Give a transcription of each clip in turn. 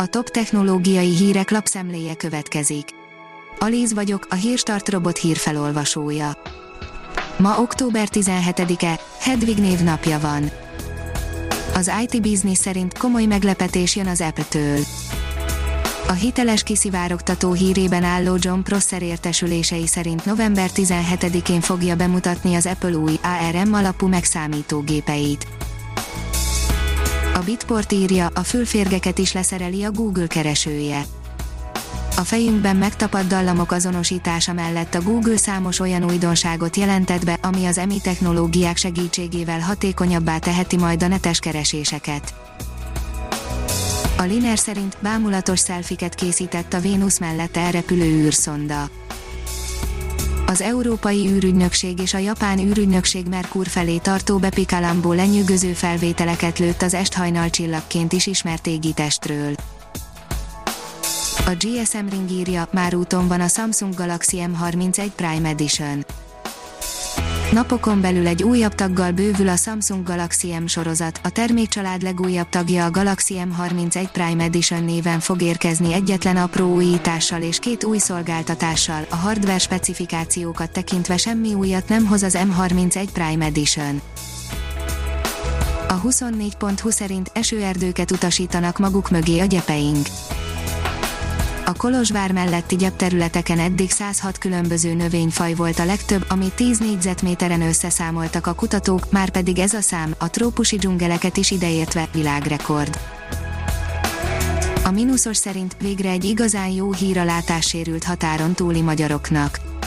A top technológiai hírek lapszemléje következik. Alíz vagyok, a hírstart robot hírfelolvasója. Ma október 17-e, Hedvig névnapja van. Az IT Business szerint komoly meglepetés jön az Apple-től. A hiteles kiszivárogtató hírében álló John Prosser értesülései szerint november 17-én fogja bemutatni az Apple új ARM alapú megszámítógépeit. A Bitport írja, a fülférgeket is leszereli a Google keresője. A fejünkben megtapadt dallamok azonosítása mellett a Google számos olyan újdonságot jelentett be, ami az EMI technológiák segítségével hatékonyabbá teheti majd a netes kereséseket. A Liner szerint bámulatos szelfiket készített a Vénusz mellett elrepülő űrszonda. Az Európai űrügynökség és a Japán űrügynökség Merkur felé tartó Bepikalambó lenyűgöző felvételeket lőtt az esthajnal csillagként is ismert égitestről. A GSM Ring írja, már úton van a Samsung Galaxy M31 Prime Edition. Napokon belül egy újabb taggal bővül a Samsung Galaxy M sorozat, a termékcsalád legújabb tagja a Galaxy M31 Prime Edition néven fog érkezni egyetlen apró újítással és két új szolgáltatással, a hardware specifikációkat tekintve semmi újat nem hoz az M31 Prime Edition. A 24.20 szerint esőerdőket utasítanak maguk mögé a gyepeink a Kolozsvár melletti gyepterületeken eddig 106 különböző növényfaj volt a legtöbb, amit 10 négyzetméteren összeszámoltak a kutatók, már pedig ez a szám, a trópusi dzsungeleket is ideértve, világrekord. A mínuszos szerint végre egy igazán jó hír a határon túli magyaroknak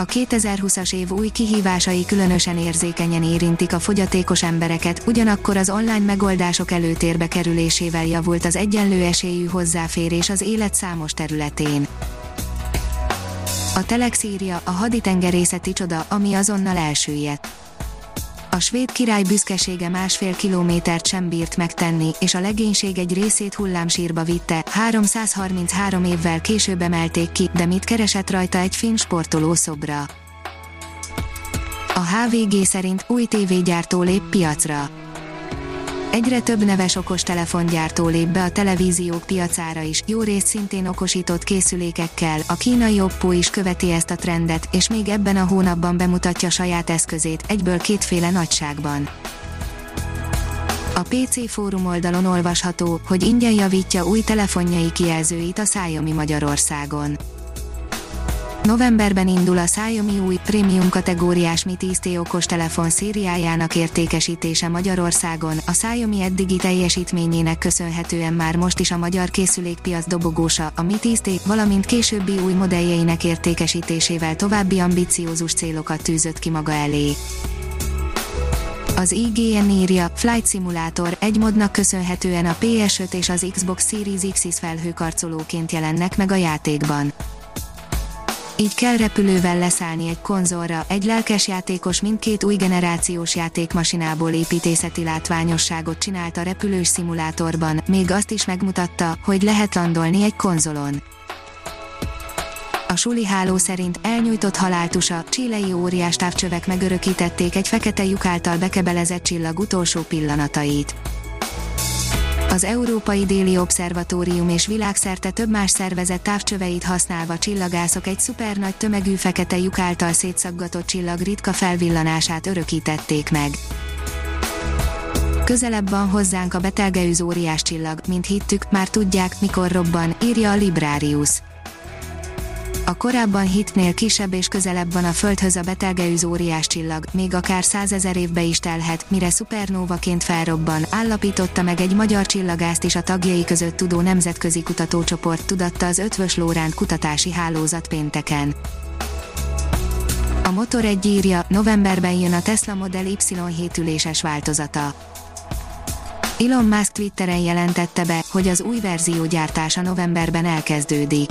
a 2020-as év új kihívásai különösen érzékenyen érintik a fogyatékos embereket, ugyanakkor az online megoldások előtérbe kerülésével javult az egyenlő esélyű hozzáférés az élet számos területén. A Telex írja, a haditengerészeti csoda, ami azonnal elsüllyedt a svéd király büszkesége másfél kilométert sem bírt megtenni, és a legénység egy részét hullámsírba vitte, 333 évvel később emelték ki, de mit keresett rajta egy finn sportoló szobra? A HVG szerint új tévégyártó lép piacra. Egyre több neves okostelefongyártó lép be a televíziók piacára is, jó részt szintén okosított készülékekkel, a kínai Oppo is követi ezt a trendet, és még ebben a hónapban bemutatja saját eszközét, egyből kétféle nagyságban. A PC fórum oldalon olvasható, hogy ingyen javítja új telefonjai kijelzőit a Xiaomi Magyarországon. Novemberben indul a Xiaomi új, prémium kategóriás Mi 10T okos telefon szériájának értékesítése Magyarországon. A Xiaomi eddigi teljesítményének köszönhetően már most is a magyar készülékpiac dobogósa, a Mi 10T, valamint későbbi új modelljeinek értékesítésével további ambiciózus célokat tűzött ki maga elé. Az IGN írja, Flight Simulator egy modnak köszönhetően a PS5 és az Xbox Series X felhőkarcolóként jelennek meg a játékban. Így kell repülővel leszállni egy konzolra, egy lelkes játékos mindkét új generációs játékmasinából építészeti látványosságot csinált a repülős szimulátorban, még azt is megmutatta, hogy lehet landolni egy konzolon. A suli háló szerint elnyújtott haláltusa, csilei óriás távcsövek megörökítették egy fekete lyuk által bekebelezett csillag utolsó pillanatait az Európai Déli Obszervatórium és világszerte több más szervezet távcsöveit használva csillagászok egy szupernagy tömegű fekete lyuk által szétszaggatott csillag ritka felvillanását örökítették meg. Közelebb van hozzánk a betelgeűz óriás csillag, mint hittük, már tudják, mikor robban, írja a Librarius a korábban hitnél kisebb és közelebb van a Földhöz a betelgeűz óriás csillag, még akár százezer évbe is telhet, mire szupernóvaként felrobban, állapította meg egy magyar csillagást is a tagjai között tudó nemzetközi kutatócsoport tudatta az Ötvös Lóránt kutatási hálózat pénteken. A Motor egy írja, novemberben jön a Tesla Model Y 7 üléses változata. Elon Musk Twitteren jelentette be, hogy az új verzió gyártása novemberben elkezdődik.